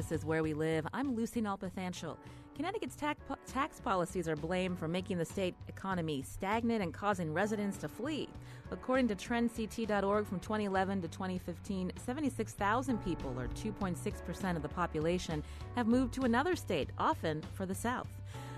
This is Where We Live. I'm Lucy Nalpathanchel. Connecticut's tax, tax policies are blamed for making the state economy stagnant and causing residents to flee. According to trendct.org from 2011 to 2015, 76,000 people, or 2.6% of the population, have moved to another state, often for the South.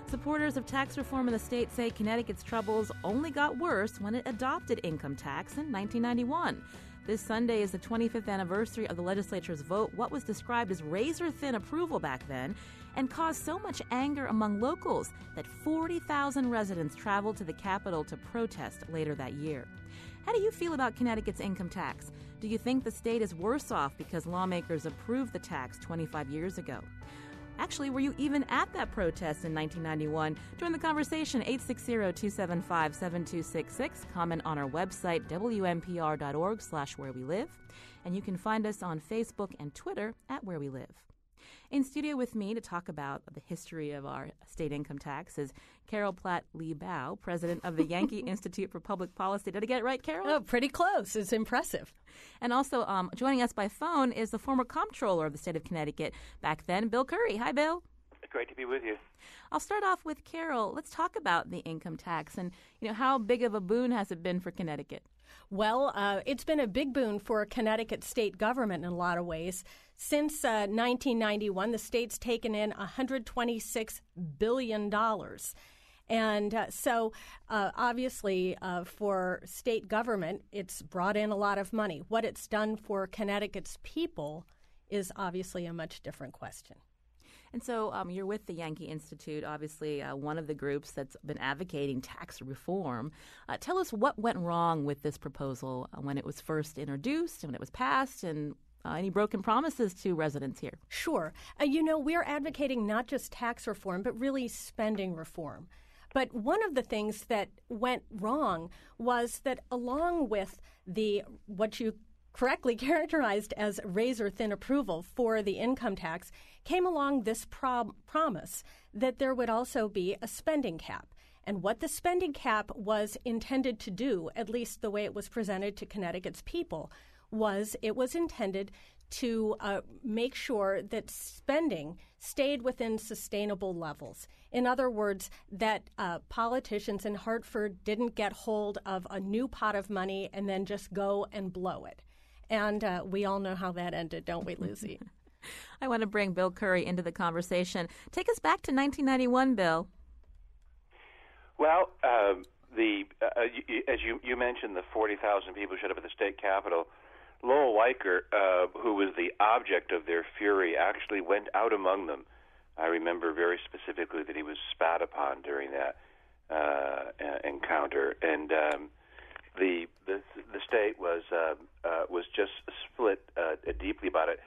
Supporters of tax reform in the state say Connecticut's troubles only got worse when it adopted income tax in 1991. This Sunday is the 25th anniversary of the legislature's vote, what was described as razor thin approval back then, and caused so much anger among locals that 40,000 residents traveled to the Capitol to protest later that year. How do you feel about Connecticut's income tax? Do you think the state is worse off because lawmakers approved the tax 25 years ago? Actually, were you even at that protest in 1991? Join the conversation 860-275-7266. Comment on our website wnpr.org slash where we live. And you can find us on Facebook and Twitter at Where We Live. In studio with me to talk about the history of our state income tax is Carol Platt Liebau, president of the Yankee Institute for Public Policy. Did I get it right, Carol? Oh, pretty close. It's impressive. And also um, joining us by phone is the former comptroller of the state of Connecticut back then, Bill Curry. Hi, Bill. Great to be with you. I'll start off with Carol. Let's talk about the income tax and you know how big of a boon has it been for Connecticut? Well, uh, it's been a big boon for Connecticut state government in a lot of ways. Since uh, 1991, the state's taken in $126 billion. And uh, so, uh, obviously, uh, for state government, it's brought in a lot of money. What it's done for Connecticut's people is obviously a much different question. And so um, you're with the Yankee Institute, obviously uh, one of the groups that's been advocating tax reform. Uh, tell us what went wrong with this proposal uh, when it was first introduced, and when it was passed, and uh, any broken promises to residents here? Sure. Uh, you know, we're advocating not just tax reform, but really spending reform. But one of the things that went wrong was that along with the what you correctly characterized as razor thin approval for the income tax, came along this promise that there would also be a spending cap. And what the spending cap was intended to do, at least the way it was presented to Connecticut's people, was it was intended to uh, make sure that spending stayed within sustainable levels. In other words, that uh, politicians in Hartford didn't get hold of a new pot of money and then just go and blow it. And uh, we all know how that ended, don't we, Lucy? I want to bring Bill Curry into the conversation. Take us back to 1991, Bill. Well, uh, the uh, as you, you mentioned, the 40,000 people showed up at the state capitol. Lowell Weicker, uh, who was the object of their fury, actually went out among them. I remember very specifically that he was spat upon during that uh, encounter, and um, the, the the state was uh, uh, was just split uh, deeply about it.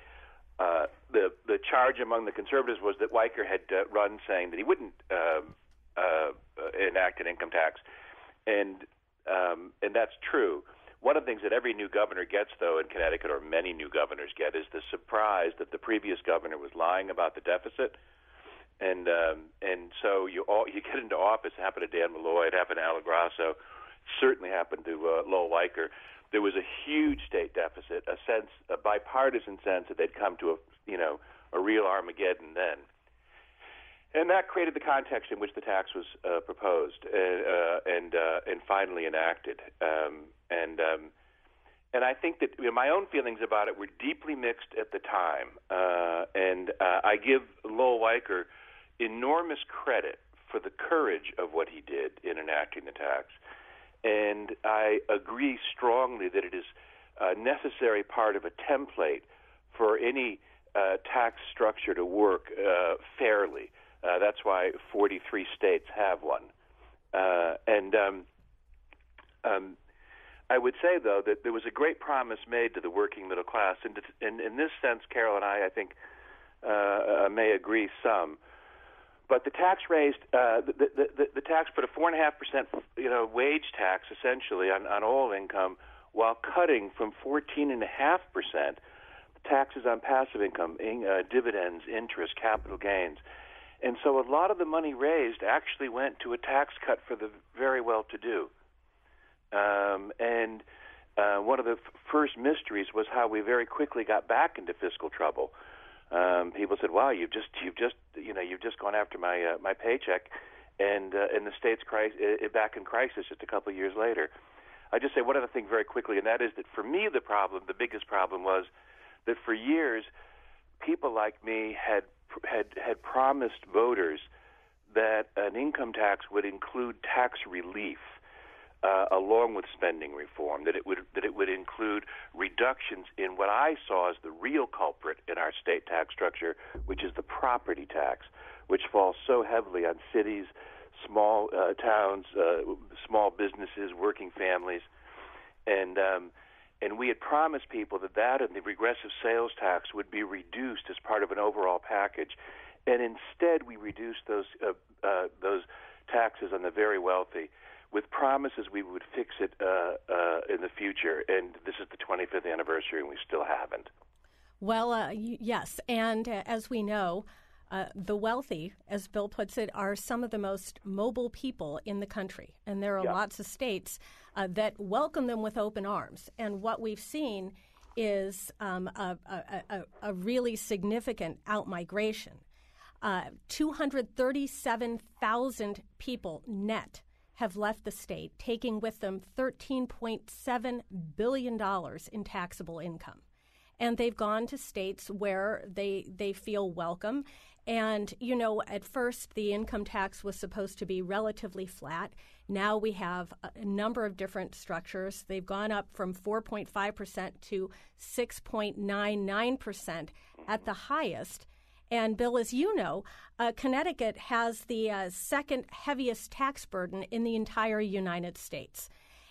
Uh, the the charge among the conservatives was that Weicker had uh, run saying that he wouldn't um, uh, enact an income tax, and um, and that's true. One of the things that every new governor gets, though, in Connecticut, or many new governors get, is the surprise that the previous governor was lying about the deficit, and um, and so you all you get into office. It happened to Dan Malloy. It happened to Ella Grasso. Certainly happened to uh, Lowell Weicker there was a huge state deficit, a sense, a bipartisan sense that they'd come to a, you know, a real Armageddon then. And that created the context in which the tax was uh, proposed uh, uh, and uh, and finally enacted. Um, and um, and I think that you know, my own feelings about it were deeply mixed at the time. And I give Lowell Weicker enormous credit for the courage of what he did in enacting the tax and I agree strongly that it is a necessary part of a template for any uh, tax structure to work uh, fairly. Uh, that's why 43 states have one. Uh, and um, um, I would say, though, that there was a great promise made to the working middle class. And in, in, this sense, Carol and I, I think, uh, may agree some. but the tax raised uh, the, the, the the tax put a four and a half percent you know wage tax essentially on on all income while cutting from fourteen and a half percent taxes on passive income, in, uh, dividends, interest, capital gains. And so a lot of the money raised actually went to a tax cut for the very well to do. Um, and uh, one of the f- first mysteries was how we very quickly got back into fiscal trouble. Um, people said, "Wow, you've just you've just you know you've just gone after my uh, my paycheck," and uh, and the state's crisis back in crisis just a couple of years later. I just say one other thing very quickly, and that is that for me the problem, the biggest problem was that for years people like me had had had promised voters that an income tax would include tax relief uh, along with spending reform, that it would that it would include reductions in what I saw as the real culprit in our state tax structure, which is the property tax, which falls so heavily on cities, small uh, towns, uh, small businesses, working families, and um, and we had promised people that that and the regressive sales tax would be reduced as part of an overall package, and instead we reduced those uh, uh, those taxes on the very wealthy with promises we would fix it uh, uh, in the future. And this is the 25th anniversary, and we still haven't. Well, uh, yes, and uh, as we know. Uh, the wealthy, as Bill puts it, are some of the most mobile people in the country. And there are yeah. lots of states uh, that welcome them with open arms. And what we've seen is um, a, a, a, a, really significant outmigration. Uh, 237,000 people net have left the state, taking with them $13.7 billion in taxable income. And they've gone to states where they, they feel welcome. And, you know, at first the income tax was supposed to be relatively flat. Now we have a number of different structures. They've gone up from 4.5% to 6.99% at the highest. And Bill, as you know, uh, Connecticut has the uh, second heaviest tax burden in the entire United States.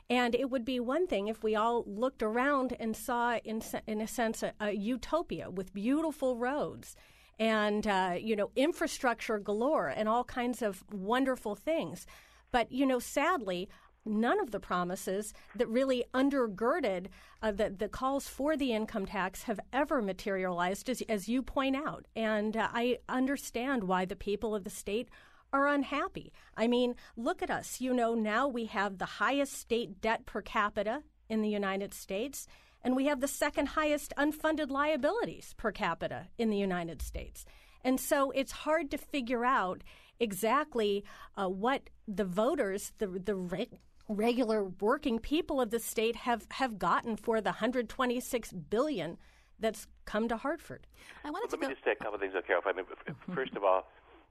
And it would be one thing if we all looked around and saw, in, in a sense, a, a utopia with beautiful roads and uh, you know infrastructure galore and all kinds of wonderful things. But you know, sadly, none of the promises that really undergirded uh, the, the calls for the income tax have ever materialized, as, as you point out. And uh, I understand why the people of the state are unhappy. I mean, look at us. You know, now we have the highest state debt per capita in the United States, and we have the second highest unfunded liabilities per capita in the United States. And so it's hard to figure out exactly uh, what the voters, the, the re- regular working people of the state have, have gotten for the 126 billion that's come to Hartford. I wanted well, to let go- me just say a couple of things, Carol. I mean, first of all,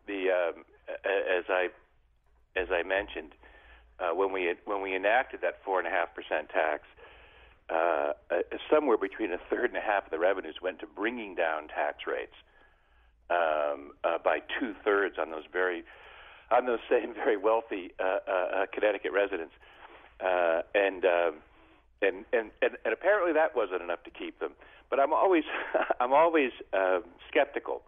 the um, as I as I mentioned, uh, when we when we enacted that four and a half percent tax, uh, uh, somewhere between a third and a half of the revenues went to bringing down tax rates um, uh, by two thirds on those very on those same very wealthy uh, uh, uh, Connecticut residents, uh, and, uh, and and and and apparently that wasn't enough to keep them. But I'm always I'm always uh, skeptical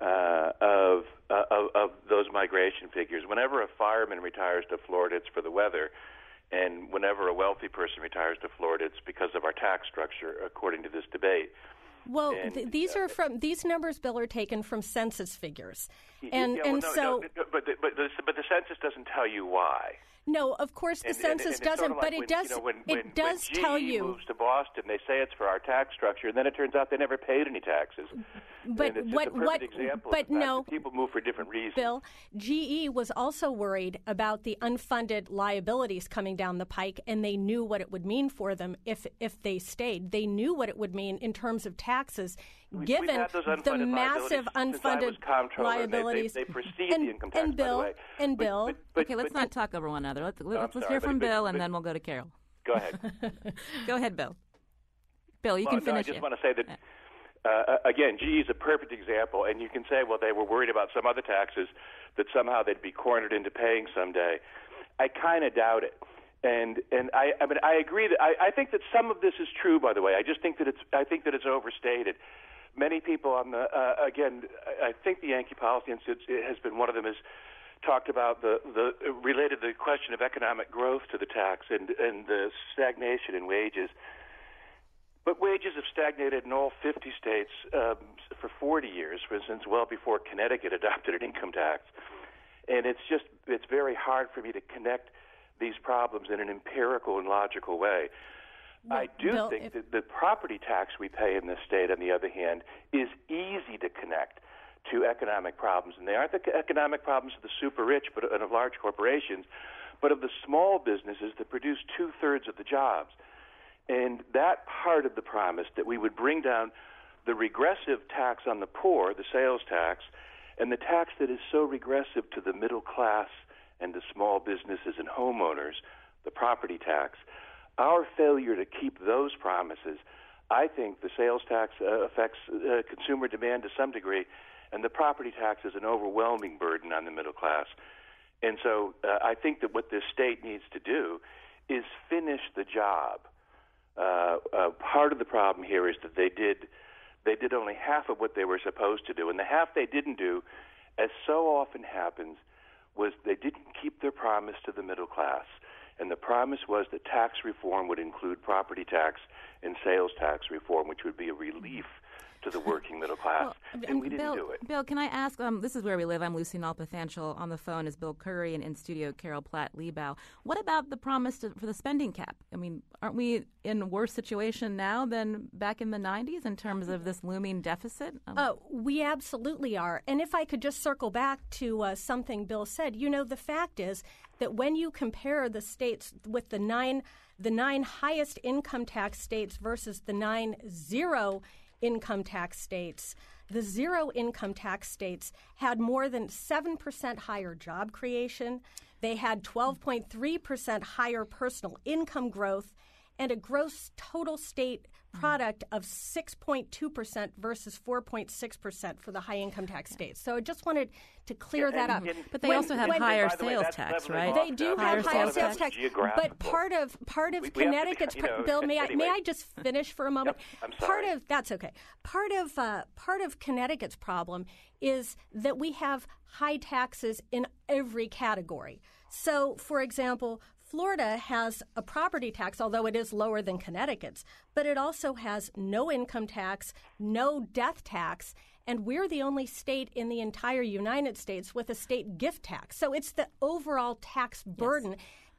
uh, of, uh, of of those migration figures. Whenever a fireman retires to Florida, it's for the weather. And whenever a wealthy person retires to Florida, it's because of our tax structure, according to this debate. Well, and, th- these uh, are from these numbers, Bill, are taken from census figures, and yeah, well, and no, so. No, but the, but the, but the census doesn't tell you why. No, of course the and, census and, doesn't, sort of but like it does. You know, when, it when, does when tell you. moves to Boston, they say it's for our tax structure, and then it turns out they never paid any taxes. But what? what? But no. People move for different reasons. Bill, GE was also worried about the unfunded liabilities coming down the pike, and they knew what it would mean for them if if they stayed. They knew what it would mean in terms of taxes given the massive unfunded liabilities. They, they, they and, the income tax, and Bill, and Bill. But, but, okay, let's not talk over one another. Let's, let's, let's hear from Bill, and then we'll go to Carol. Go ahead. go ahead, Bill. Bill, you well, can finish. No, I just it. want to say that. Uh, again, GE is a perfect example, and you can say, well, they were worried about some other taxes that somehow they'd be cornered into paying someday. I kind of doubt it. And and I, I mean I agree that I, I think that some of this is true. By the way, I just think that it's I think that it's overstated many people on the uh, again, I think the Yankee Policy Institute has been one of them has talked about the the related the question of economic growth to the tax and and the stagnation in wages. But wages have stagnated in all 50 states um, for 40 years, for instance, well before Connecticut adopted an income tax. And it's just it's very hard for me to connect these problems in an empirical and logical way. Well, I do Bill, think if- that the property tax we pay in this state, on the other hand, is easy to connect to economic problems. And they aren't the economic problems of the super rich but and of large corporations, but of the small businesses that produce two thirds of the jobs. And that part of the promise that we would bring down the regressive tax on the poor, the sales tax, and the tax that is so regressive to the middle class and to small businesses and homeowners, the property tax. Our failure to keep those promises, I think the sales tax uh, affects uh, consumer demand to some degree, and the property tax is an overwhelming burden on the middle class. And so uh, I think that what this state needs to do is finish the job. Uh, uh, part of the problem here is that they did they did only half of what they were supposed to do, and the half they didn't do, as so often happens, was they didn't keep their promise to the middle class. And the promise was that tax reform would include property tax and sales tax reform, which would be a relief to the working middle class. Well, and we didn't Bill, do it. Bill, can I ask? Um, this is where we live. I'm Lucy Nalpathanchel. On the phone is Bill Curry, and in studio Carol Platt Liebau. What about the promise to, for the spending cap? I mean, aren't we in a worse situation now than back in the 90s in terms of this looming deficit? Um, Oh, we absolutely are. And if I could just circle back to uh, something Bill said, you know, the fact is that when you compare the states with the nine, the nine highest income tax states versus the nine zero income tax states, the zero income tax states had more than 7% higher job creation. They had 12.3% higher personal income growth and a gross total state product of 6.2% versus 4.6% for the high income tax states. So I just wanted to clear that up. and- and- But they When- also have when- higher By way, sales tax, right? they do have higher lot sales tax, but part of part of We- we have to be- Connecticut's you know, bill. May I may. I just finish for a moment? Yep, I'm Part of that's okay. Part of uh, part of Connecticut's problem is that we have high taxes in every category. So, for example. Florida has a property tax, although it is lower than Connecticut's, but it also has no income tax, no death tax, and we're the only state in the entire United States with a state gift tax. So it's the overall tax burden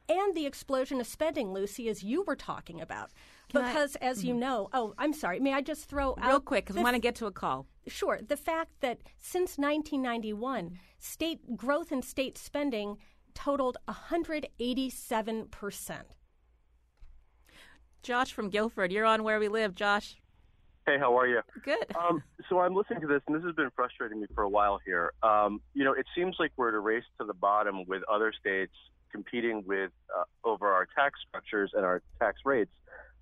and the explosion of spending, Lucy, as you were talking about. I- Mm-hmm. because, as you know, oh, I'm sorry, may I just throw out. Real quick, because we the want to get to a call. Sure. The fact that since 1991, state growth in state spending totaled 187%. Josh from Guilford, you're on Where We Live. Josh, Hey, how are you? good. Um, so I'm listening to this, and this has been frustrating me for a while here. Um, you know, it seems like we're at a race to the bottom with other states competing with uh, over our tax structures and our tax rates.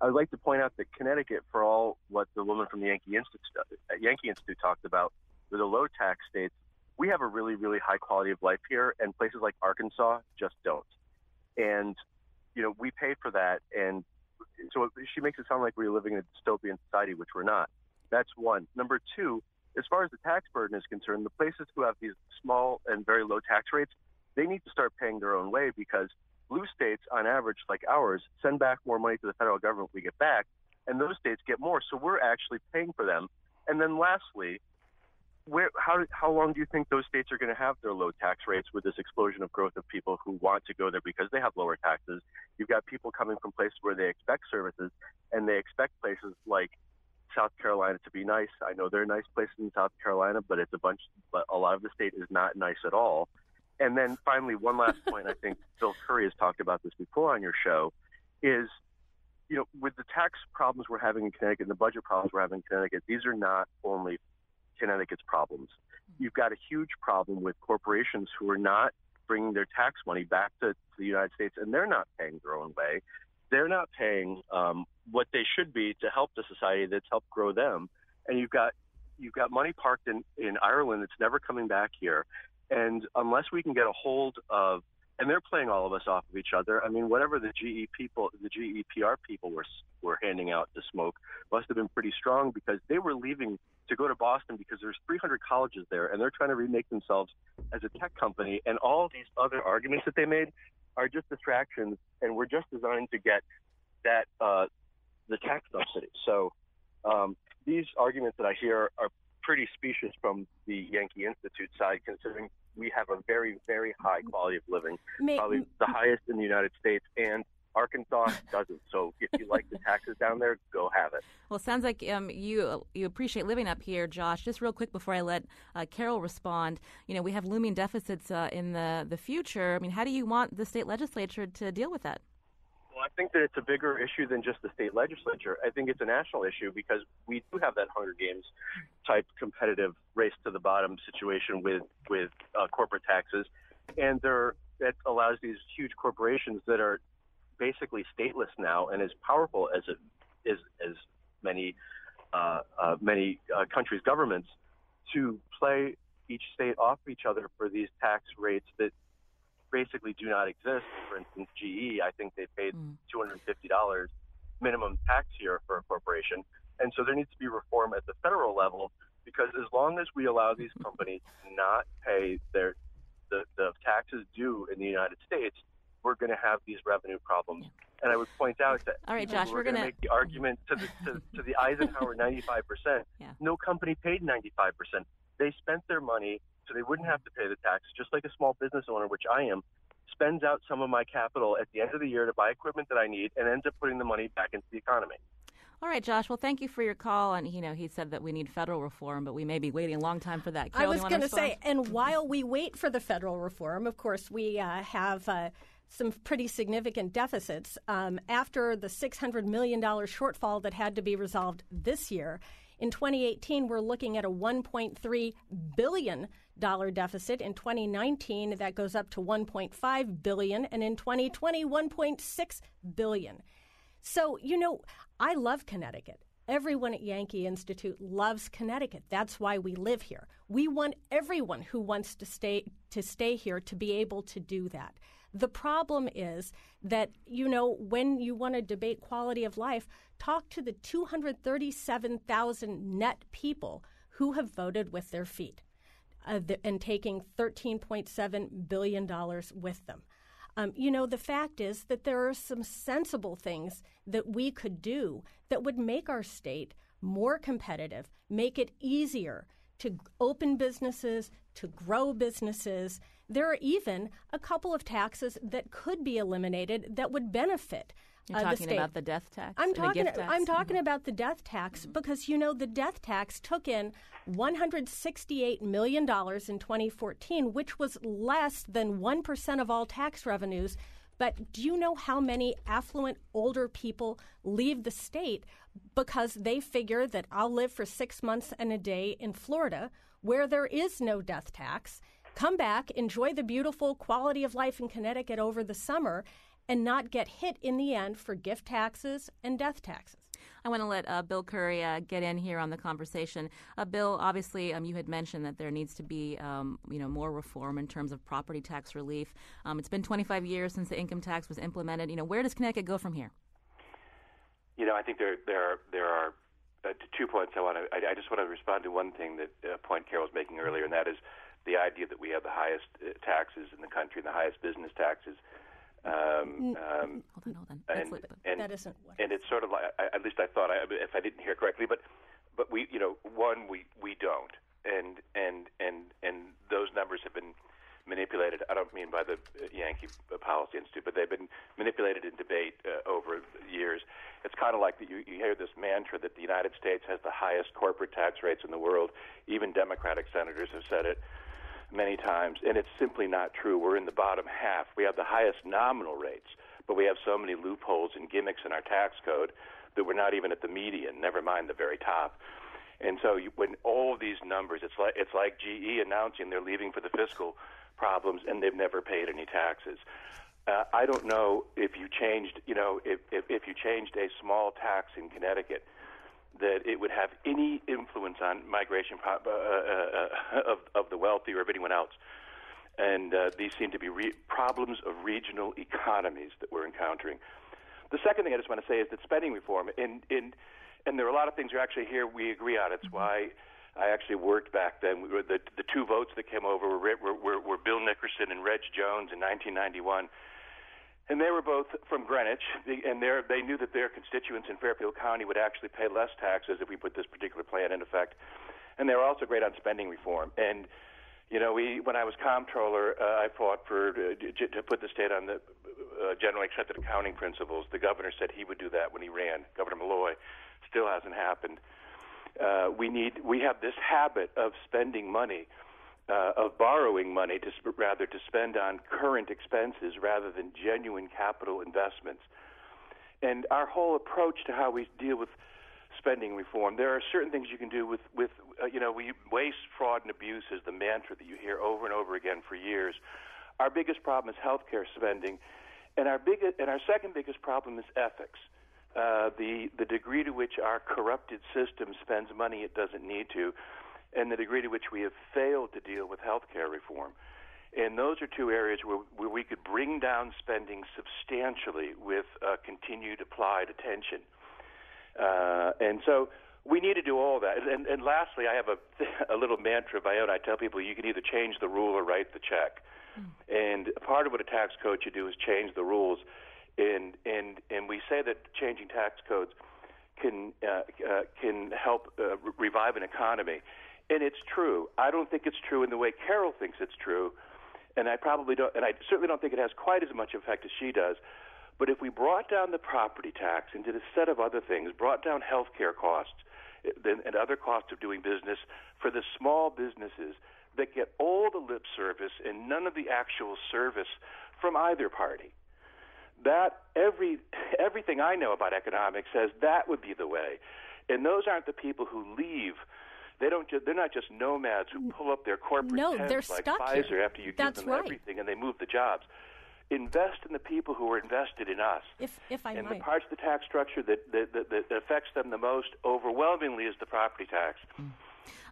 I would like to point out that Connecticut, for all what the woman from the Yankee Institute, uh, Yankee Institute talked about, with the low tax states, we have a really, really high quality of life here, and places like Arkansas just don't. And you know, we pay for that, and so she makes it sound like we're living in a dystopian society, which we're not. That's one. Number two, as far as the tax burden is concerned, the places who have these small and very low tax rates, they need to start paying their own way because blue states, on average, like ours, send back more money to the federal government we get back, and those states get more. So we're actually paying for them. And then lastly, where how how long do you think those states are going to have their low tax rates with this explosion of growth of people who want to go there because they have lower taxes? You've got people coming from places where they expect services and they expect places like South Carolina to be nice. I know there are nice places in South Carolina, but it's a bunch. But a lot of the state is not nice at all. And then finally, one last point. I think Bill Curry has talked about this before on your show. Is you know, with the tax problems we're having in Connecticut and the budget problems we're having in Connecticut, these are not only Connecticut's problems. You've got a huge problem with corporations who are not bringing their tax money back to, to the United States, and they're not paying their own way. They're not paying um, what they should be to help the society that's helped grow them. And you've got you've got money parked in, in Ireland that's never coming back here. And unless we can get a hold of and they're playing all of us off of each other. I mean, whatever the GE people, the GEPR people were were handing out to smoke must have been pretty strong because they were leaving to go to Boston because there's 300 colleges there, and they're trying to remake themselves as a tech company. And all these other arguments that they made are just distractions, and we're just designed to get that uh, the tax subsidy. So um, these arguments that I hear are pretty specious from the Yankee Institute side, considering we have a very, very high quality of living, May, probably the highest in the United States, and Arkansas doesn't. So if you like the taxes down there, go have it. Well, it sounds like um, you you appreciate living up here, Josh. Just real quick before I let uh, Carol respond, you know, we have looming deficits uh, in the the future. I mean, how do you want the state legislature to deal with that? Well, I think that it's a bigger issue than just the state legislature. I think it's a national issue because we do have that Hunger Games type competitive race to the bottom situation with with uh, corporate taxes, and there that allows these huge corporations that are basically stateless now and as powerful as it is as many uh, uh, many uh, countries' governments to play each state off each other for these tax rates that basically do not exist. For instance, GE, I think they paid mm. $250 minimum tax here for a corporation. And so there needs to be reform at the federal level because as long as we allow these companies not pay their the, the taxes due in the United States, we're going to have these revenue problems. Yeah. And I would point out that all right, Josh, we're, we're going to make the argument to the to, to the Eisenhower 95 percent. Yeah. No company paid 95 percent. They spent their money so they wouldn't have to pay the tax, just like a small business owner, which I am, spends out some of my capital at the end of the year to buy equipment that I need, and ends up putting the money back into the economy. All right, Josh. Well, thank you for your call. And you know, he said that we need federal reform, but we may be waiting a long time for that. Carol, I was going to say, and while we wait for the federal reform, of course, we uh, have. Uh, some pretty significant deficits. Um, after the $600 million shortfall that had to be resolved this year, in 2018, we're looking at a $1.3 billion deficit. In 2019, that goes up to 1.5 billion. and in 2020, $1.6 billion. So, you know, I love Connecticut. Everyone at Yankee Institute loves Connecticut. That's why we live here. We want everyone who wants to stay to stay here to be able to do that. The problem is that, you know, when you want to debate quality of life, talk to the 237,000 net people who have voted with their feet uh, the, and taking $13.7 billion with them. Um, you know, the fact is that there are some sensible things that we could do that would make our state more competitive, make it easier to open businesses, to grow businesses, there are even a couple of taxes that could be eliminated that would benefit. You're uh, talking the about the death tax. I'm talking. Tax? I'm talking mm-hmm. about the death tax mm-hmm. because you know the death tax took in 168 million dollars in 2014, which was less than one percent of all tax revenues. But do you know how many affluent older people leave the state because they figure that I'll live for six months and a day in Florida, where there is no death tax, come back, enjoy the beautiful quality of life in Connecticut over the summer, and not get hit in the end for gift taxes and death taxes. I want to let uh, Bill Curry uh, get in here on the conversation. Uh, Bill, obviously, um, you had mentioned that there needs to be, um, you know, more reform in terms of property tax relief. Um, it's been 25 years since the income tax was implemented. You know, where does Connecticut go from here? You know, I think there there are, there are uh, two points I want to. I, I, just want to respond to one thing that uh, point Carol was making earlier, and that is the idea that we have the highest uh, taxes in the country and the highest business taxes. Um, um, hold on, hold on. And, and, that isn't what. And it's sort of like, at least I thought, I, if I didn't hear correctly, but but we, you know, one we we don't, and and and and those numbers have been manipulated. I don't mean by the Yankee Policy Institute, but they've been manipulated in debate uh, over years. It's kind of like that you, you hear this mantra that the United States has the highest corporate tax rates in the world. Even Democratic senators have said it many times, and it's simply not true. We're in the bottom half. We have the highest nominal rates, but we have so many loopholes and gimmicks in our tax code that we're not even at the median, never mind the very top. And so you, when all these numbers, it's like it's like GE announcing they're leaving for the fiscal problems and they've never paid any taxes. Uh, I don't know if you changed, you know, if, if, if you changed a small tax in Connecticut, that it would have any influence on migration uh, uh, uh, of, of the wealthy or of anyone else. And uh, these seem to be re- problems of regional economies that we're encountering. The second thing I just want to say is that spending reform, and, and, and there are a lot of things you actually here we agree on. It's why I actually worked back then. We were the the two votes that came over were, were, were Bill Nickerson and Reg Jones in 1991 and they were both from Greenwich, and they knew that their constituents in Fairfield County would actually pay less taxes if we put this particular plan in effect. And they were also great on spending reform. And you know, we when I was comptroller, uh, I fought for uh, to put the state on the uh, generally accepted accounting principles. The governor said he would do that when he ran. Governor Malloy still hasn't happened. Uh, we need we have this habit of spending money uh, of borrowing money to sp- rather to spend on current expenses rather than genuine capital investments. And our whole approach to how we deal with spending reform, there are certain things you can do with with uh, you know we waste, fraud, and abuse is the mantra that you hear over and over again for years. Our biggest problem is healthcare spending, and our biggest and our second biggest problem is ethics. Uh, the the degree to which our corrupted system spends money it doesn't need to and the degree to which we have failed to deal with health care reform. And those are two areas where, where we could bring down spending substantially with uh, continued applied attention. Uh, and so we need to do all that. And, and lastly, I have a, a little mantra of my own. I tell people you can either change the rule or write the check. Mm. And part of what a tax code should do is change the rules. And, and, and we say that changing tax codes can, uh, uh, can help uh, revive an economy and it's true. I don't think it's true in the way Carol thinks it's true, and I probably don't, and I certainly don't think it has quite as much effect as she does. But if we brought down the property tax and did a set of other things, brought down health care costs eh, and other costs of doing business for the small businesses that get all the lip service and none of the actual service from either party, that every everything I know about economics says that would be the way. And those aren't the people who leave they don't. Ju- they're not just nomads who pull up their corporate no, tents they're like stuck Pfizer here. after you That's give them right. everything and they move the jobs. Invest in the people who are invested in us. If, if I and might. the parts of the tax structure that, that, that, that affects them the most overwhelmingly is the property tax. Mm.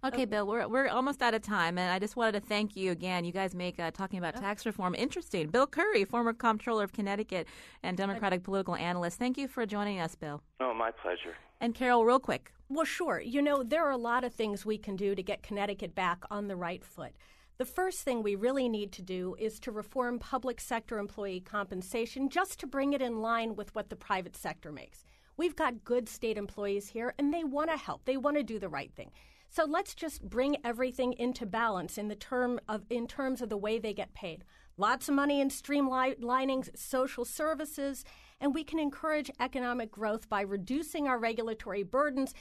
Okay, Bill, we're, we're almost out of time, and I just wanted to thank you again. You guys make uh, talking about tax reform interesting. Bill Curry, former comptroller of Connecticut and Democratic political analyst, thank you for joining us, Bill. Oh, my pleasure. And Carol, real quick. Well, sure. You know, there are a lot of things we can do to get Connecticut back on the right foot. The first thing we really need to do is to reform public sector employee compensation just to bring it in line with what the private sector makes. We've got good state employees here, and they want to help. They want to do the right thing. So let's just bring everything into balance in the term of in terms of the way they get paid. Lots of money in streamlining social services, and we can encourage economic growth by reducing our regulatory burdens,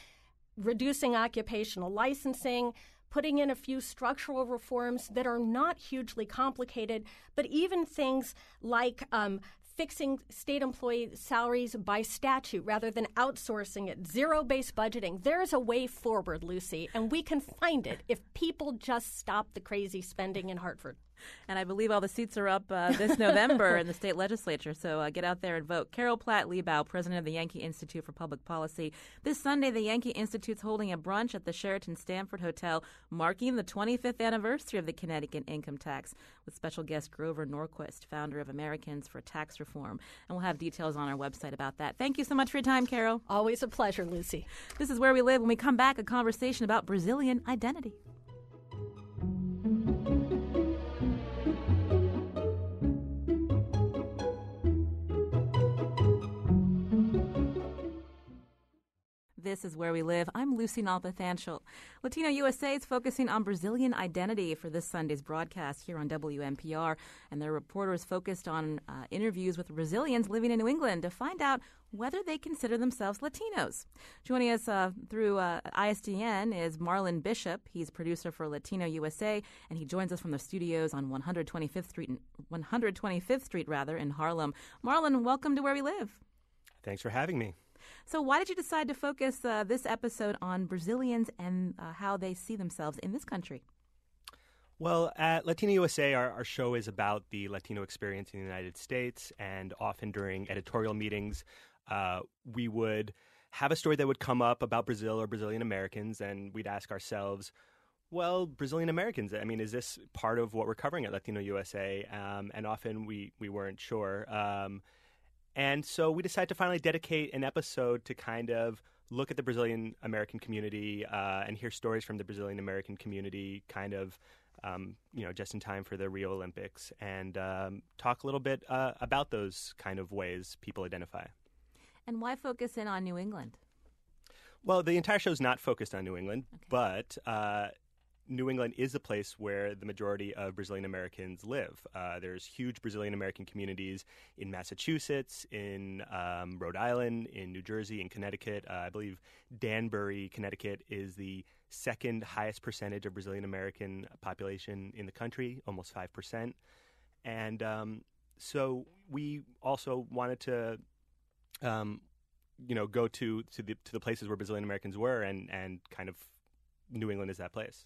reducing occupational licensing, putting in a few structural reforms that are not hugely complicated, but even things like um, fixing state employee salaries by statute rather than outsourcing it, zero based budgeting. There's a way forward, Lucy, and we can find it if people just stop the crazy spending in Hartford. And I believe all the seats are up uh, this November in the state legislature. So uh, get out there and vote. Carol Platt Liebau, president of the Yankee Institute for Public Policy. This Sunday, the Yankee Institute's holding a brunch at the Sheraton Stamford Hotel, marking the 25th anniversary of the Connecticut income tax, with special guest Grover Norquist, founder of Americans for Tax Reform. And we'll have details on our website about that. Thank you so much for your time, Carol. Always a pleasure, Lucy. This is where we live. When we come back, a conversation about Brazilian identity. This is Where We Live. I'm Lucy Nalpathanchel. Latino USA is focusing on Brazilian identity for this Sunday's broadcast here on WNPR, and their reporters focused on uh, interviews with Brazilians living in New England to find out whether they consider themselves Latinos. Joining us uh, through uh, ISDN is Marlon Bishop. He's producer for Latino USA, and he joins us from the studios on 125th Street, 125th Street rather, in Harlem. Marlon, welcome to Where We Live. Thanks for having me. So, why did you decide to focus uh, this episode on Brazilians and uh, how they see themselves in this country? Well, at Latino USA, our, our, show is about the Latino experience in the United States, and often during editorial meetings, uh, we would have a story that would come up about Brazil or Brazilian Americans, and we'd ask ourselves, well, Brazilian Americans. I mean, is this part of what we're covering at Latino USA? Um, and often we we weren't sure. Um, and so we decided to finally dedicate an episode to kind of look at the Brazilian American community uh, and hear stories from the Brazilian American community, kind of. Um, you know, just in time for the Rio Olympics, and um, talk a little bit uh, about those kind of ways people identify. And why focus in on New England? Well, the entire show is not focused on New England, okay. but uh, New England is a place where the majority of Brazilian Americans live. Uh, there's huge Brazilian American communities in Massachusetts, in um, Rhode Island, in New Jersey, in Connecticut. Uh, I believe Danbury, Connecticut, is the second highest percentage of Brazilian American population in the country, almost five percent. And um, so we also wanted to. Um, you know, go to to the to the places where Brazilian Americans were, and and kind of New England is that place.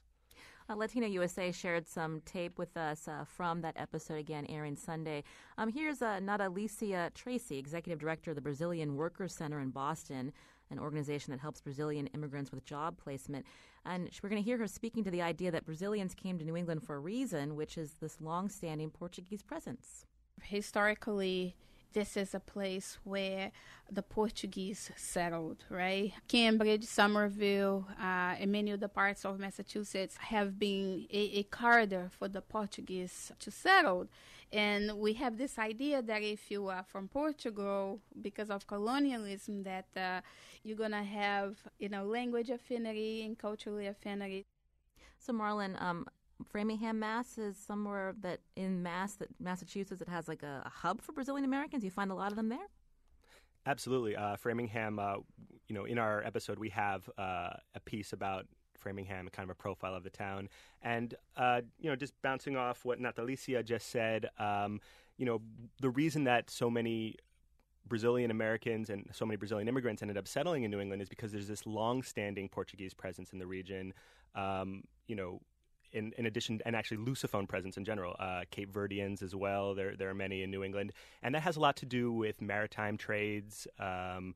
Uh, Latino USA shared some tape with us uh, from that episode again, airing Sunday. Um, here's uh, Natalicia Tracy, Executive Director of the Brazilian Workers Center in Boston, an organization that helps Brazilian immigrants with job placement. And we're going to hear her speaking to the idea that Brazilians came to New England for a reason, which is this long-standing Portuguese presence. Historically, this is a place where the Portuguese settled, right? Cambridge, Somerville, uh, and many of the parts of Massachusetts have been a, a corridor for the Portuguese to settle. And we have this idea that if you are from Portugal, because of colonialism, that uh, you're going to have, you know, language affinity and cultural affinity. So, Marlon, um, Framingham, Mass is somewhere that in Mass that Massachusetts it has like a, a hub for Brazilian Americans. You find a lot of them there. Absolutely, uh, Framingham. Uh, you know, in our episode, we have uh, a piece about Framingham, kind of a profile of the town, and uh, you know, just bouncing off what Natalicia just said. Um, you know, the reason that so many Brazilian Americans and so many Brazilian immigrants ended up settling in New England is because there's this long-standing Portuguese presence in the region. Um, you know, in, in addition, and actually Lusophone presence in general, uh, Cape Verdeans as well. There, there are many in New England, and that has a lot to do with maritime trades, um,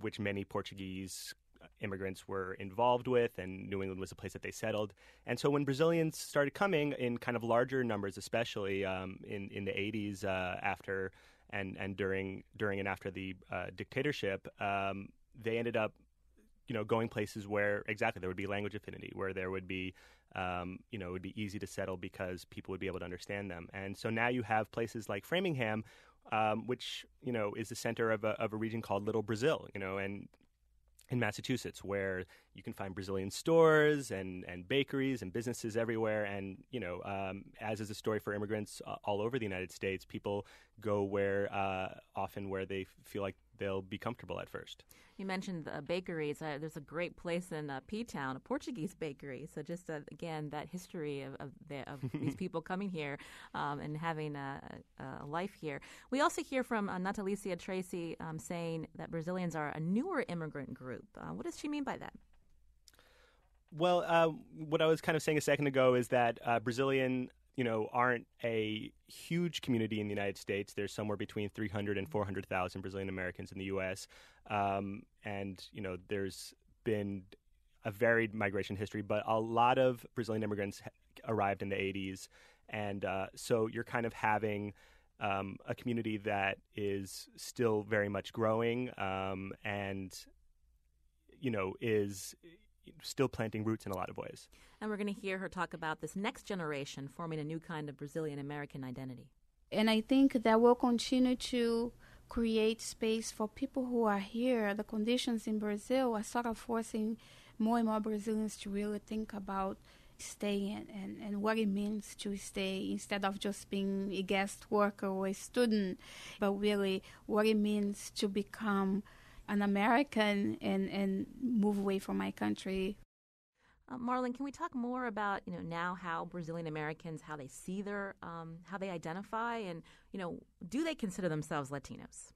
which many Portuguese immigrants were involved with, and New England was a place that they settled. And so when Brazilians started coming in kind of larger numbers, especially um, in in the 80s uh, after and and during during and after the uh, dictatorship, um, they ended up you know going places where exactly there would be language affinity, where there would be um, you know, it would be easy to settle because people would be able to understand them. And so now you have places like Framingham, um, which you know is the center of a, of a region called Little Brazil, you know, and in Massachusetts, where you can find Brazilian stores and, and bakeries and businesses everywhere. And, you know, um, as is the story for immigrants uh, all over the United States, people go where uh, often where they feel like they'll be comfortable at first. You mentioned the bakeries. Uh, there's a great place in uh, P Town, a Portuguese bakery. So just uh, again, that history of of, the, of these people coming here um, and having a, a, life here. We also hear from uh, Natalicia Tracy um, saying that Brazilians are a newer immigrant group. Uh, what does she mean by that? Well, uh, what I was kind of saying a second ago is that uh, Brazilian you know, aren't a huge community in the United States. There's somewhere between 300 and 400,000 Brazilian Americans in the U.S. Um, and, you know, there's been a varied migration history, but a lot of Brazilian immigrants arrived in the 80s. And uh, so you're kind of having um, a community that is still very much growing um, and, you know, is still planting roots in a lot of ways. And we're going to hear her talk about this next generation forming a new kind of Brazilian American identity. And I think that will continue to create space for people who are here. The conditions in Brazil are sort of forcing more and more Brazilians to really think about staying and, and what it means to stay instead of just being a guest worker or a student, but really what it means to become an American and, and move away from my country. Uh, Marlon, can we talk more about you know now how Brazilian Americans how they see their um, how they identify and you know do they consider themselves Latinos?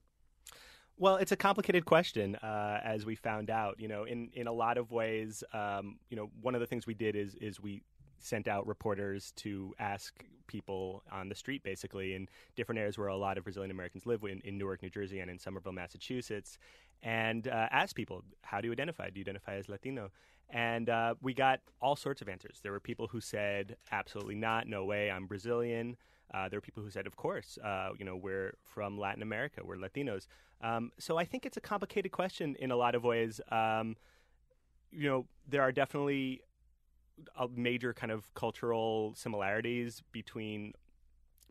Well, it's a complicated question, uh, as we found out. You know, in, in a lot of ways, um, you know, one of the things we did is is we sent out reporters to ask people on the street, basically, in different areas where a lot of Brazilian Americans live, in, in Newark, New Jersey, and in Somerville, Massachusetts, and uh, ask people, how do you identify? Do you identify as Latino? And uh, we got all sorts of answers. There were people who said, absolutely not, no way, I'm Brazilian. Uh, there were people who said, of course, uh, you know, we're from Latin America, we're Latinos. Um, so I think it's a complicated question in a lot of ways. Um, you know, there are definitely major kind of cultural similarities between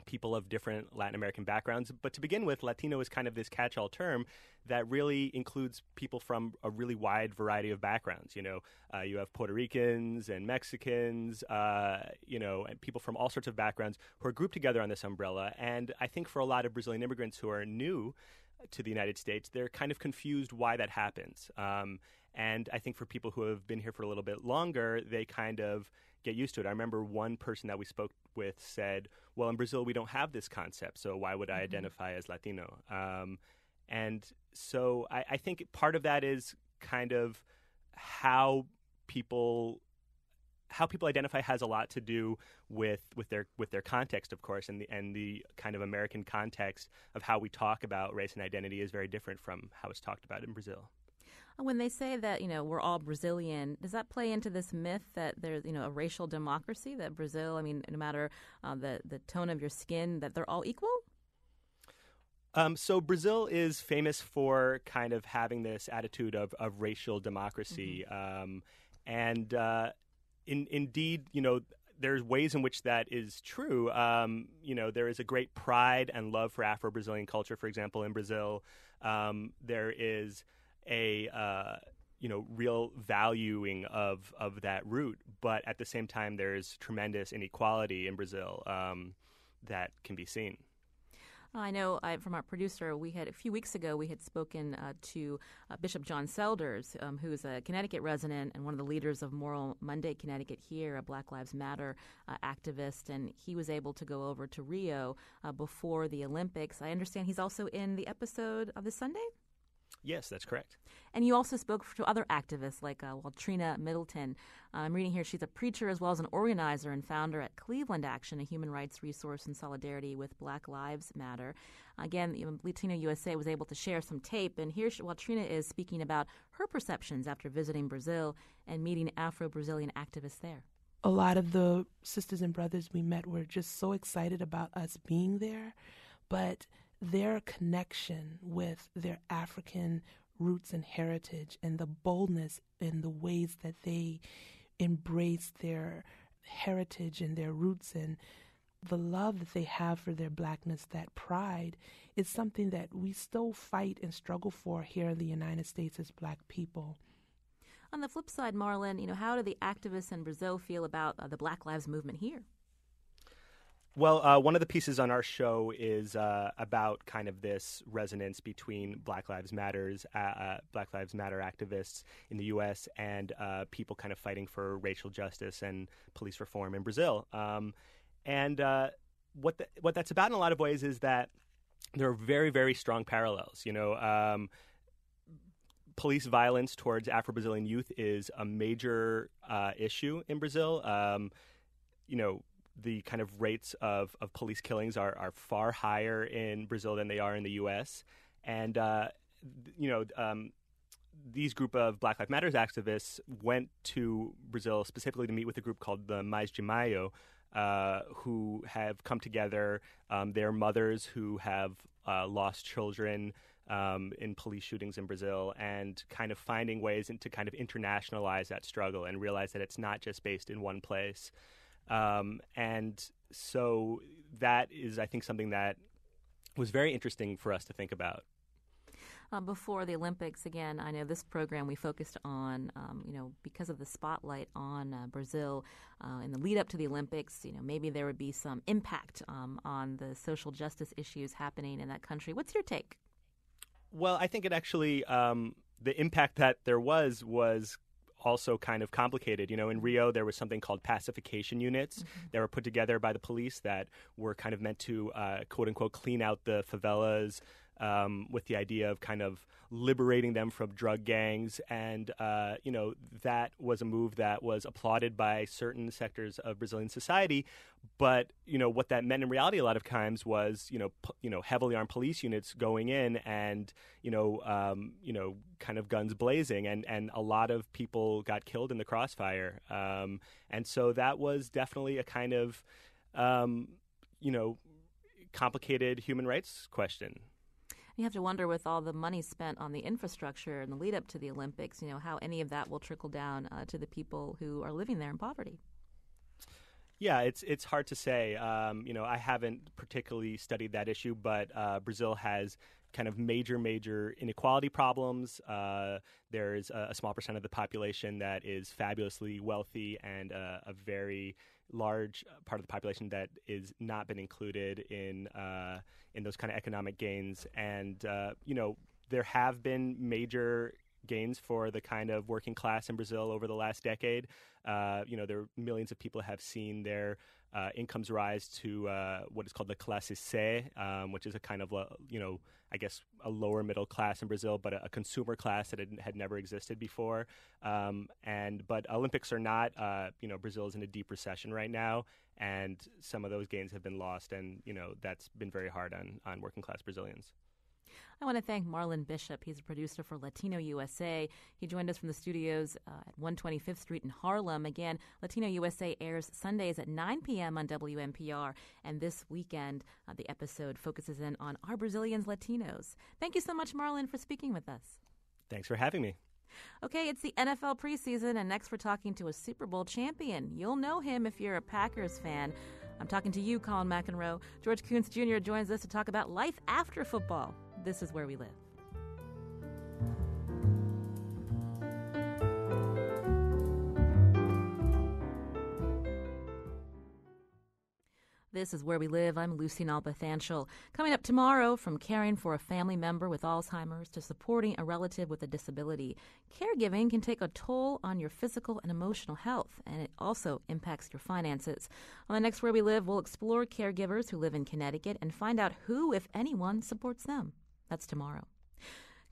people of different Latin American backgrounds. But to begin with, Latino is kind of this catch all term that really includes people from a really wide variety of backgrounds. You know, uh, you have Puerto Ricans and Mexicans, uh, you know, and people from all sorts of backgrounds who are grouped together on this umbrella. And I think for a lot of Brazilian immigrants who are new to the United States, they're kind of confused why that happens. Um, and I think for people who have been here for a little bit longer, they kind of get used to it. I remember one person that we spoke with said, "Well, in Brazil, we don't have this concept, so why would I mm-hmm. identify as Latino?" Um, and so I, I, think part of that is kind of how people how people identify has a lot to do with with their with their context, of course, and the and the kind of American context of how we talk about race and identity is very different from how it's talked about in Brazil. When they say that you know we're all Brazilian, does that play into this myth that there's you know a racial democracy that Brazil? I mean, no matter uh, the the tone of your skin, that they're all equal. Um, so Brazil is famous for kind of having this attitude of, of racial democracy, mm-hmm. um, and uh, in, indeed, you know, there's ways in which that is true. Um, you know, there is a great pride and love for Afro-Brazilian culture, for example, in Brazil. Um, there is a uh, you know real valuing of of that root, but at the same time, there's tremendous inequality in Brazil um, that can be seen. I know from our producer, we had a few weeks ago, we had spoken uh, to uh, Bishop John Selders, um, who is a Connecticut resident and one of the leaders of Moral Monday Connecticut here, a Black Lives Matter uh, activist, and he was able to go over to Rio uh, before the Olympics. I understand he's also in the episode of this Sunday? Yes, that's correct. And you also spoke to other activists like uh, Waltrina Middleton. Uh, I'm reading here she's a preacher as well as an organizer and founder at Cleveland Action, a human rights resource in solidarity with Black Lives Matter. Again, Latino USA was able to share some tape, and here Waltrina is speaking about her perceptions after visiting Brazil and meeting Afro Brazilian activists there. A lot of the sisters and brothers we met were just so excited about us being there, but their connection with their African roots and heritage and the boldness in the ways that they embrace their heritage and their roots and the love that they have for their blackness, that pride, is something that we still fight and struggle for here in the United States as black people. On the flip side, Marlon, you know, how do the activists in Brazil feel about uh, the Black Lives Movement here? Well, uh, one of the pieces on our show is uh, about kind of this resonance between Black Lives Matters, uh, uh Black Lives Matter activists in the U.S. and uh, people kind of fighting for racial justice and police reform in Brazil. Um, and uh, what the, what that's about in a lot of ways is that there are very very strong parallels. You know. Um, police violence towards Afro Brazilian youth is a major issue in Brazil. Um, you know, the kind of rates of, of police killings are, are far higher in Brazil than they are in the U.S. And, uh, you know, um, these group of Black Lives Matters activists went to Brazil specifically to meet with a group called the Mais de uh, who have come together. Um, they're mothers who have uh, lost children um, in police shootings in Brazil, and kind of finding ways to kind of internationalize that struggle and realize that it's not just based in one place. Um, and so that is, I think, something that was very interesting for us to think about. Uh, before the Olympics, again, I know this program we focused on, um, you know, because of the spotlight on uh, Brazil uh, in the lead up to the Olympics, you know, maybe there would be some impact um, on the social justice issues happening in that country. What's your take? Well, I think it actually, um, the impact that there was was also kind of complicated. You know, in Rio, there was something called pacification units mm-hmm. that were put together by the police that were kind of meant to, uh, quote unquote, clean out the favelas. Um, with the idea of kind of liberating them from drug gangs. And, uh, you know, that was a move that was applauded by certain sectors of Brazilian society. But, you know, what that meant in reality a lot of times was, you know, p- you know, heavily armed police units going in and, you know, um, you know, kind of guns blazing. And, and a lot of people got killed in the crossfire. Um, and so that was definitely a kind of, um, you know, complicated human rights question. You have to wonder with all the money spent on the infrastructure and the lead up to the Olympics, you know, how any of that will trickle down uh, to the people who are living there in poverty. Yeah, it's it's hard to say. Um, you know, I haven't particularly studied that issue, but uh, Brazil has kind of major, major inequality problems. Uh, there's a, a, small percent of the population that is fabulously wealthy, and uh, a very large part of the population that is not been included in uh, in those kind of economic gains. And uh, you know, there have been major gains for the kind of working class in Brazil over the last decade. Uh, you know, there are millions of people have seen their uh, incomes rise to uh, what is called the classe C, um, which is a kind of, you know, I guess a lower middle class in Brazil, but a, a consumer class that had, had never existed before. Um, and but Olympics are not, uh, you know, Brazil is in a deep recession right now, and some of those gains have been lost, and you know that's been very hard on on working class Brazilians. I want to thank Marlon Bishop. He's a producer for Latino USA. He joined us from the studios uh, at 125th Street in Harlem. Again, Latino USA airs Sundays at 9 p.m. on WNPR. And this weekend, uh, the episode focuses in on our Brazilians Latinos? Thank you so much, Marlon, for speaking with us. Thanks for having me. Okay, it's the NFL preseason, and next we're talking to a Super Bowl champion. You'll know him if you're a Packers fan. I'm talking to you, Colin McEnroe. George Koonce Jr. joins us to talk about life after football. This is where we live. This is Where We Live. I'm Lucy Nalpathanchel. Coming up tomorrow, from caring for a family member with Alzheimer's to supporting a relative with a disability, caregiving can take a toll on your physical and emotional health, and it also impacts your finances. On the next Where We Live, we'll explore caregivers who live in Connecticut and find out who, if anyone, supports them. That's tomorrow.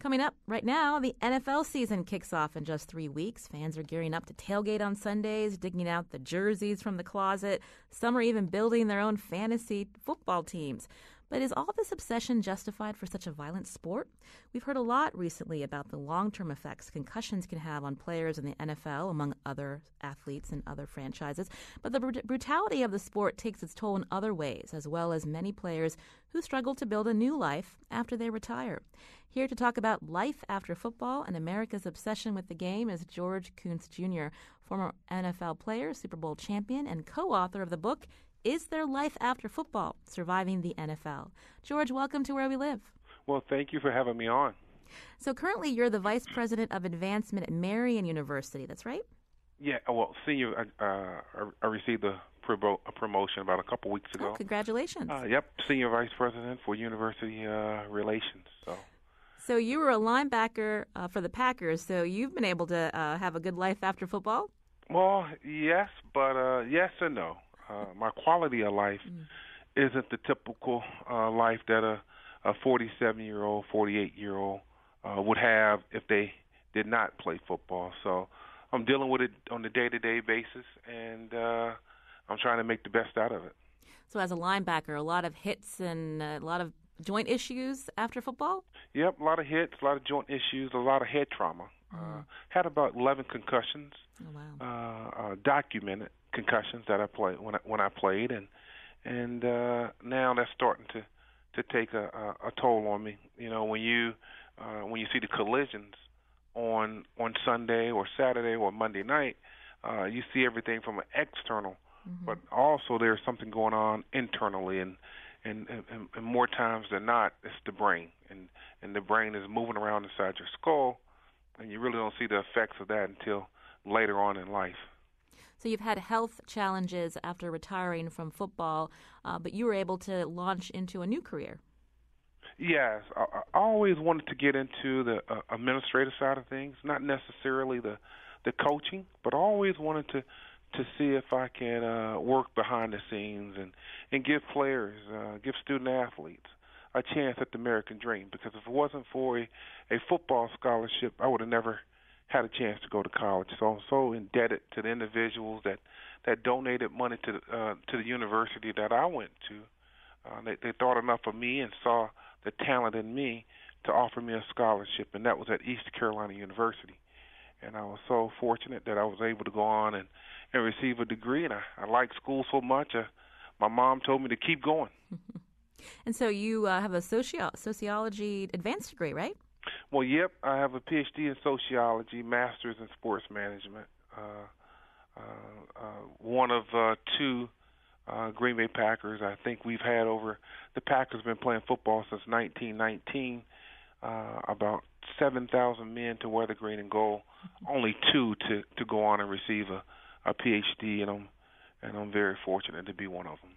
Coming up right now, the NFL season kicks off in just three weeks. Fans are gearing up to tailgate on Sundays, digging out the jerseys from the closet. Some are even building their own fantasy football teams. But is all this obsession justified for such a violent sport? We've heard a lot recently about the long term effects concussions can have on players in the NFL, among other athletes and other franchises. But the br- brutality of the sport takes its toll in other ways, as well as many players who struggle to build a new life after they retire. Here to talk about life after football and America's obsession with the game is George Koonce Jr., former NFL player, Super Bowl champion, and co author of the book is There Life After Football? Surviving the NFL. George, welcome to Where We Live. Well, thank you for having me on. So, currently, you're the Vice President of Advancement at Marian University, that's right? Yeah, well, senior, uh, I received a, a promotion about a couple weeks ago. Oh, congratulations. Uh, yep, Senior Vice President for University uh, Relations. So. So you were a linebacker uh, for the Packers. So you've been able to uh, have a good life after football. Well, yes, but uh, yes and no. Uh, my quality of life mm. isn't the typical uh, life that a a 47 year old, 48 year old uh, would have if they did not play football. So I'm dealing with it on a day to day basis, and uh, I'm trying to make the best out of it. So as a linebacker, a lot of hits and a lot of joint issues after football. Yep, a lot of hits, a lot of joint issues, a lot of head trauma. Mm. Uh, had about 11 concussions. Oh, wow. uh, uh, documented concussions that I played when I, when I played, and and uh, now that's starting to to take a, a, a toll on me. You know, when you uh, when you see the collisions on on Sunday or Saturday or Monday night, uh, you see everything from an external, mm-hmm. but also there's something going on internally, and, and and and more times than not, it's the brain, and and the brain is moving around inside your skull, and you really don't see the effects of that until later on in life. So you've had health challenges after retiring from football, uh, but you were able to launch into a new career. Yes, I, I always wanted to get into the uh, administrative side of things, not necessarily the the coaching, but I always wanted to to see if I can uh, work behind the scenes and and give players, uh, give student athletes a chance at the American dream. Because if it wasn't for a, a football scholarship, I would have never had a chance to go to college. So I'm so indebted to the individuals that that donated money to uh, to the university that I went to. Uh, they, they thought enough of me and saw the talent in me to offer me a scholarship, and that was at East Carolina University. And I was so fortunate that I was able to go on and, and receive a degree. And I, I liked school so much, uh, my mom told me to keep going. and so you uh, have a socio- sociology advanced degree, right? Well, yep. I have a PhD in sociology, master's in sports management. Uh, uh, uh, one of uh, two uh, Green Bay Packers. I think we've had over the Packers been playing football since 1919. Uh, about 7,000 men to wear the green and gold. Only two to to go on and receive a a PhD, and I'm and I'm very fortunate to be one of them.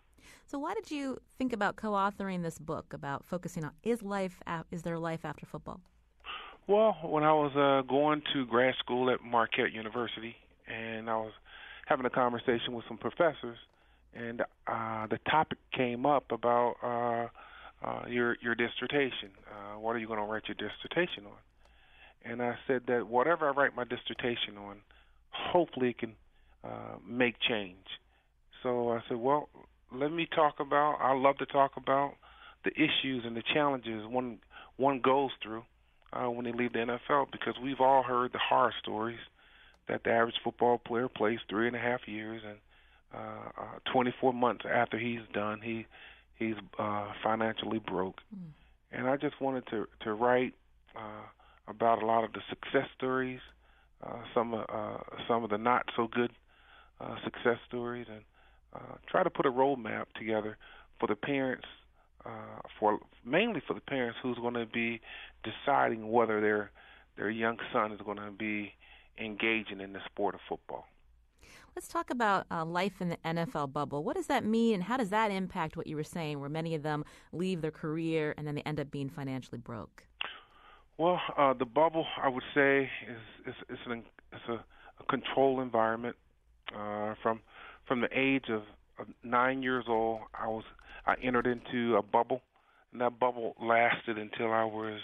So, why did you think about co-authoring this book about focusing on is life is there life after football? Well, when I was uh, going to grad school at Marquette University, and I was having a conversation with some professors, and uh, the topic came up about uh, uh, your your dissertation. Uh, what are you going to write your dissertation on? And I said that whatever I write my dissertation on, hopefully it can uh, make change. So I said, well, let me talk about. I love to talk about the issues and the challenges one one goes through uh, when they leave the NFL because we've all heard the horror stories that the average football player plays three and a half years and uh, uh, 24 months after he's done, he he's uh, financially broke. Mm. And I just wanted to to write uh, about a lot of the success stories, uh, some uh, some of the not so good uh, success stories, and uh, try to put a roadmap together for the parents, uh, for mainly for the parents who's going to be deciding whether their their young son is going to be engaging in the sport of football. Let's talk about uh, life in the NFL bubble. What does that mean, and how does that impact what you were saying, where many of them leave their career and then they end up being financially broke? Well, uh, the bubble, I would say, is is, is an it's a, a controlled environment. Uh, from from the age of, of nine years old, I was I entered into a bubble, and that bubble lasted until I was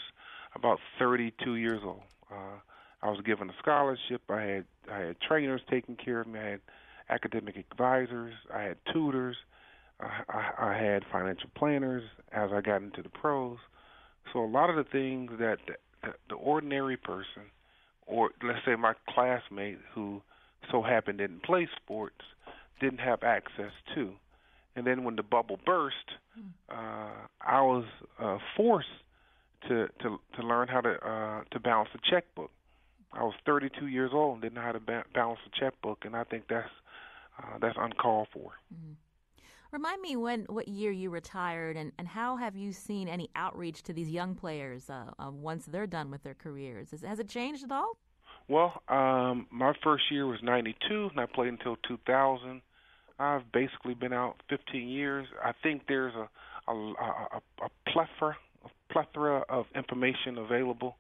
about 32 years old. Uh, I was given a scholarship. I had I had trainers taking care of me. I had academic advisors. I had tutors. I, I, I had financial planners as I got into the pros. So a lot of the things that the, the ordinary person, or let's say my classmate who so happened didn't play sports, didn't have access to. And then when the bubble burst, hmm. uh, I was uh, forced to to to learn how to uh, to balance a checkbook. I was 32 years old and didn't know how to ba- balance a checkbook, and I think that's uh, that's uncalled for. Mm-hmm. Remind me when what year you retired, and, and how have you seen any outreach to these young players uh, uh, once they're done with their careers? Is, has it changed at all? Well, um, my first year was '92, and I played until 2000. I've basically been out 15 years. I think there's a a, a, a plethora plethora of information available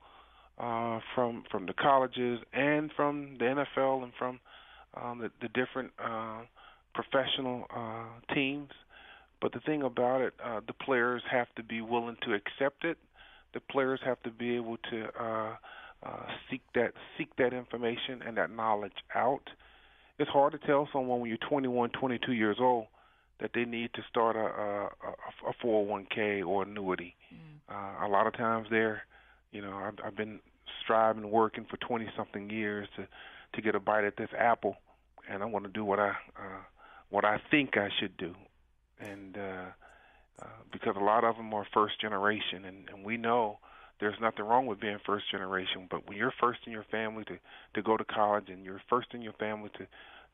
uh, from from the colleges and from the NFL and from um, the, the different uh, professional uh, teams. But the thing about it, uh, the players have to be willing to accept it. The players have to be able to uh, uh, seek that seek that information and that knowledge out. It's hard to tell someone when you're 21, 22 years old that they need to start a, a, a 401k or annuity. Mm. Uh, a lot of times they're, you know, I've, I've been striving, working for 20 something years to to get a bite at this apple, and I want to do what I uh, what I think I should do, and uh, uh, because a lot of them are first generation, and, and we know there's nothing wrong with being first generation, but when you're first in your family to to go to college, and you're first in your family to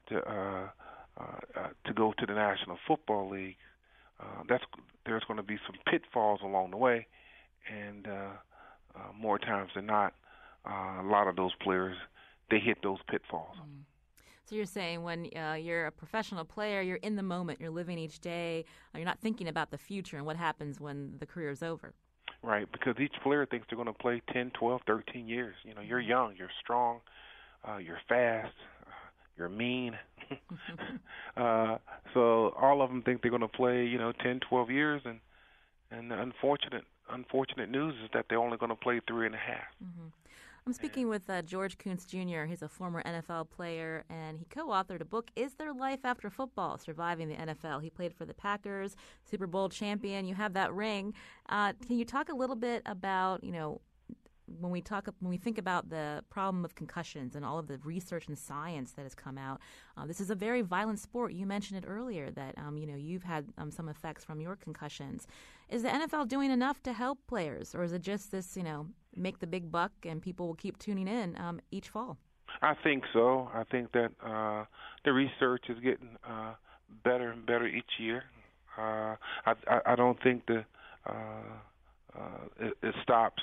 to uh, uh, uh, to go to the National Football League, uh, that's there's going to be some pitfalls along the way, and uh, uh, more times than not, uh, a lot of those players they hit those pitfalls. Mm. So you're saying when uh, you're a professional player, you're in the moment, you're living each day, you're not thinking about the future and what happens when the career is over. Right, because each player thinks they're going to play 10, 12, 13 years. You know, you're mm-hmm. young, you're strong, uh, you're fast, uh, you're mean. uh, so all of them think they're going to play, you know, 10, 12 years, and and the unfortunate unfortunate news is that they're only going to play three and a half. Mm-hmm. I'm speaking with uh, George Koonce Jr. He's a former NFL player, and he co-authored a book, "Is There Life After Football: Surviving the NFL?" He played for the Packers, Super Bowl champion. You have that ring. Uh, can you talk a little bit about, you know, when we talk when we think about the problem of concussions and all of the research and science that has come out, uh, this is a very violent sport. You mentioned it earlier that um, you know you've had um, some effects from your concussions. Is the NFL doing enough to help players, or is it just this you know make the big buck and people will keep tuning in um, each fall? I think so. I think that uh, the research is getting uh, better and better each year. Uh, I, I, I don't think the uh, uh, it, it stops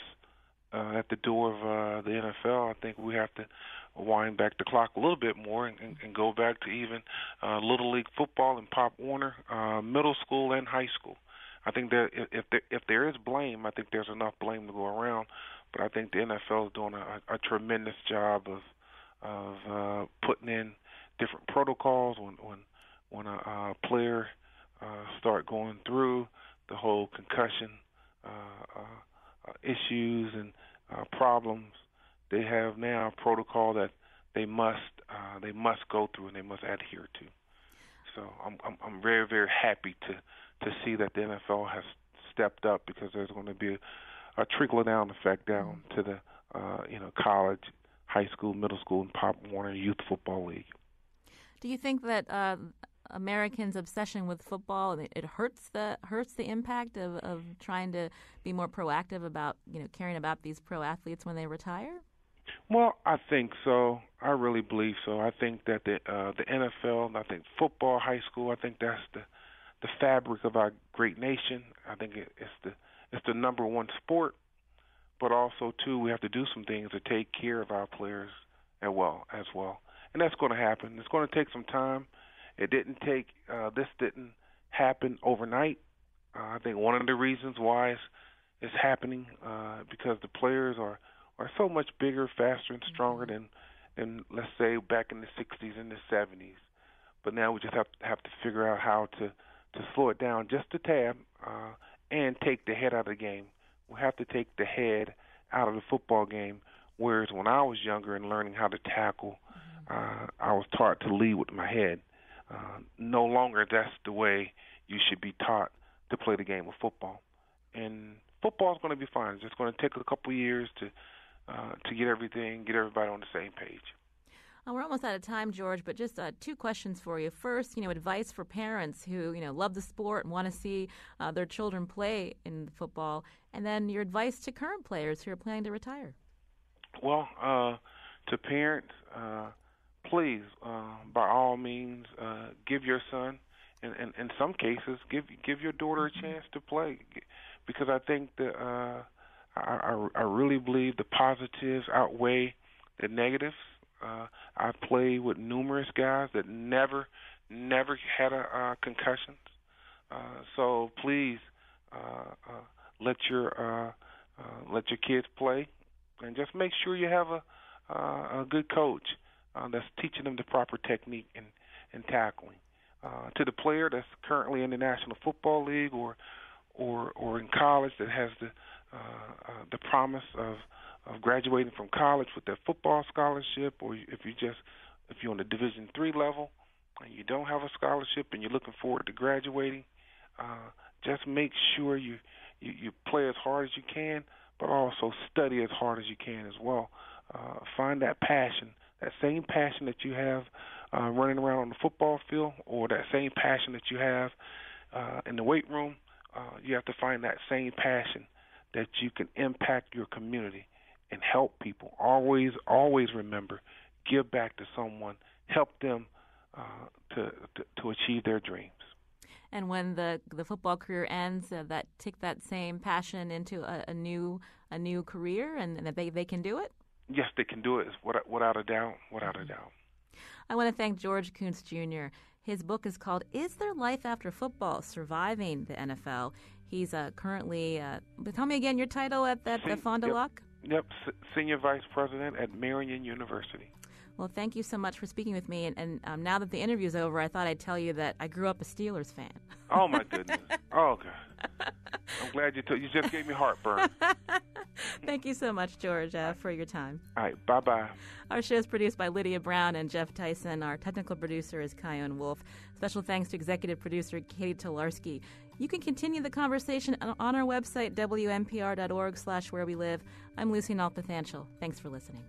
uh, at the door of uh, the NFL. I think we have to wind back the clock a little bit more and, and, and go back to even uh, little league football and Pop Warner, uh, middle school and high school. I think that if there, if there is blame, I think there's enough blame to go around. But I think the NFL is doing a, a tremendous job of of uh, putting in different protocols when when when a, a player uh, start going through the whole concussion uh, uh, uh, issues and uh, problems, they have now a protocol that they must uh, they must go through and they must adhere to. So I'm I'm, I'm very very happy to to see that the NFL has stepped up because there's going to be a, a trickle down effect down to the uh, you know college, high school, middle school, and Pop Warner Youth Football League. Do you think that uh, Americans' obsession with football it hurts the hurts the impact of, of trying to be more proactive about you know caring about these pro athletes when they retire? Well, I think so. I really believe so. I think that the uh, the NFL, I think football, high school, I think that's the the fabric of our great nation. I think it, it's the it's the number one sport, but also too we have to do some things to take care of our players as well as well, and that's going to happen. It's going to take some time. It didn't take uh, this didn't happen overnight. Uh, I think one of the reasons why it's, it's happening uh, because the players are are so much bigger, faster, and stronger than than let's say back in the 60s and the 70s. But now we just have to have to figure out how to to slow it down just a tad uh, and take the head out of the game. We have to take the head out of the football game. Whereas when I was younger and learning how to tackle, uh, I was taught to lead with my head. Uh, no longer that's the way you should be taught to play the game of football. And football is going to be fine. It's just going to take a couple years to uh, to get everything, get everybody on the same page. Uh, we're almost out of time, George, but just uh, two questions for you. First, you know, advice for parents who you know love the sport and want to see uh, their children play in football, and then your advice to current players who are planning to retire. Well, uh, to parents, uh, please, uh, by all means, uh, give your son, and in, in some cases, give give your daughter a mm-hmm. chance to play, because I think that uh, I, I I really believe the positives outweigh the negatives. Uh, I play with numerous guys that never never had a uh, concussions. Uh, so please uh, uh, let your uh, uh, let your kids play, and just make sure you have a uh, a good coach uh, that's teaching them the proper technique and, and tackling. Uh, to the player that's currently in the National Football League or or or in college that has the uh, uh, the promise of of graduating from college with their football scholarship, or if you just if you're on the Division three level and you don't have a scholarship and you're looking forward to graduating, uh, just make sure you, you you play as hard as you can, but also study as hard as you can as well. Uh, find that passion that same passion that you have uh, running around on the football field, or that same passion that you have uh, in the weight room, uh, you have to find that same passion that you can impact your community and help people. Always, always remember, give back to someone, help them uh, to, to to achieve their dreams. And when the the football career ends, uh, that take that same passion into a, a new a new career, and, and that they they can do it yes, they can do it without a doubt. Without a mm-hmm. doubt. I want to thank George Koonce Jr. His book is called "Is There Life After Football: Surviving the NFL." He's uh, currently. Uh, tell me again your title at that the Fond du Lac. Yep, yep, senior vice president at Marian University. Well, thank you so much for speaking with me. And, and um, now that the interview's over, I thought I'd tell you that I grew up a Steelers fan. Oh my goodness! oh god! I'm glad you took. You just gave me heartburn. Thank you so much, George, uh, for your time. All right, bye bye. Our show is produced by Lydia Brown and Jeff Tyson. Our technical producer is Chion Wolf. Special thanks to executive producer Catie Talarski. You can continue the conversation on our website, wnpr.org/slash where we live. I'm Lucy Nalpathanchel. Thanks for listening.